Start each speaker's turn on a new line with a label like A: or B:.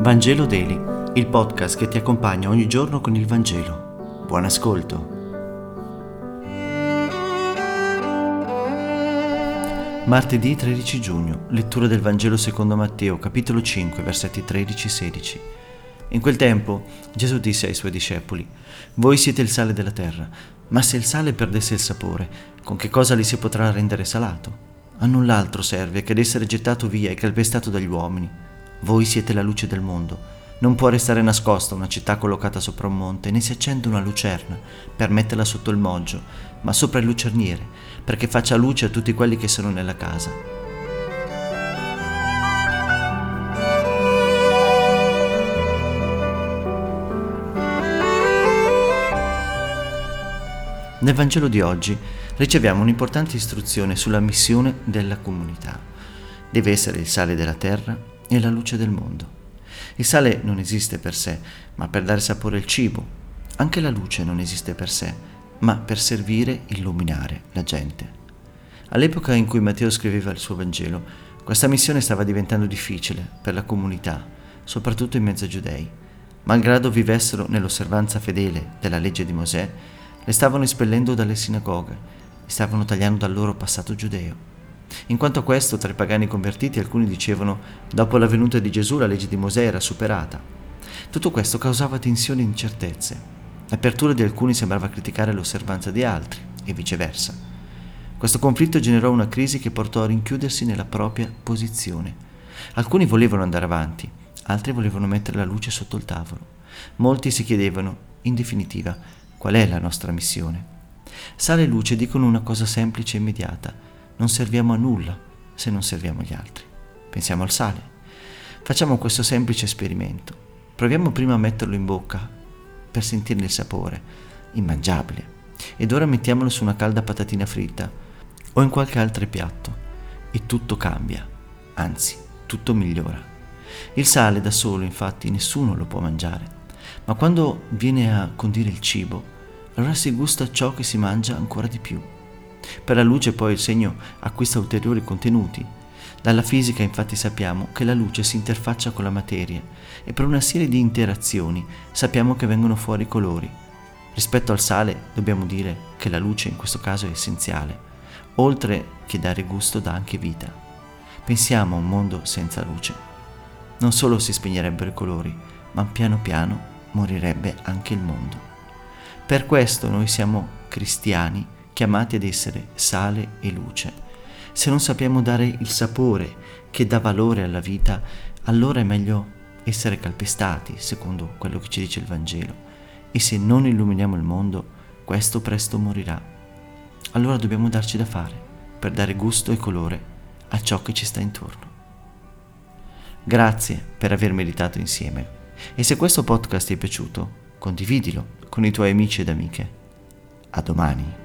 A: Vangelo Daily, il podcast che ti accompagna ogni giorno con il Vangelo. Buon ascolto. Martedì 13 giugno, lettura del Vangelo secondo Matteo, capitolo 5, versetti 13-16. In quel tempo Gesù disse ai suoi discepoli, Voi siete il sale della terra, ma se il sale perdesse il sapore, con che cosa li si potrà rendere salato? A null'altro serve che ad essere gettato via e calpestato dagli uomini. Voi siete la luce del mondo. Non può restare nascosta una città collocata sopra un monte, né si accende una lucerna per metterla sotto il moggio, ma sopra il lucerniere, perché faccia luce a tutti quelli che sono nella casa. Nel Vangelo di oggi riceviamo un'importante istruzione sulla missione della comunità. Deve essere il sale della terra e la luce del mondo. Il sale non esiste per sé, ma per dare sapore al cibo. Anche la luce non esiste per sé, ma per servire e illuminare la gente. All'epoca in cui Matteo scriveva il suo Vangelo, questa missione stava diventando difficile per la comunità, soprattutto in mezzo ai giudei. Malgrado vivessero nell'osservanza fedele della legge di Mosè, le stavano espellendo dalle sinagoghe e stavano tagliando dal loro passato giudeo. In quanto a questo, tra i pagani convertiti alcuni dicevano dopo la venuta di Gesù la legge di Mosè era superata. Tutto questo causava tensioni e incertezze. L'apertura di alcuni sembrava criticare l'osservanza di altri e viceversa. Questo conflitto generò una crisi che portò a rinchiudersi nella propria posizione. Alcuni volevano andare avanti, altri volevano mettere la luce sotto il tavolo. Molti si chiedevano, in definitiva, Qual è la nostra missione? Sale e luce dicono una cosa semplice e immediata. Non serviamo a nulla se non serviamo agli altri. Pensiamo al sale. Facciamo questo semplice esperimento. Proviamo prima a metterlo in bocca per sentirne il sapore, immangiabile, ed ora mettiamolo su una calda patatina fritta o in qualche altro piatto e tutto cambia, anzi, tutto migliora. Il sale da solo, infatti, nessuno lo può mangiare ma quando viene a condire il cibo, allora si gusta ciò che si mangia ancora di più. Per la luce poi il segno acquista ulteriori contenuti. Dalla fisica infatti sappiamo che la luce si interfaccia con la materia e per una serie di interazioni sappiamo che vengono fuori i colori. Rispetto al sale dobbiamo dire che la luce in questo caso è essenziale, oltre che dare gusto dà anche vita. Pensiamo a un mondo senza luce. Non solo si spegnerebbero i colori, ma piano piano morirebbe anche il mondo. Per questo noi siamo cristiani chiamati ad essere sale e luce. Se non sappiamo dare il sapore che dà valore alla vita, allora è meglio essere calpestati, secondo quello che ci dice il Vangelo. E se non illuminiamo il mondo, questo presto morirà. Allora dobbiamo darci da fare per dare gusto e colore a ciò che ci sta intorno. Grazie per aver meditato insieme. E se questo podcast ti è piaciuto, condividilo con i tuoi amici ed amiche. A domani.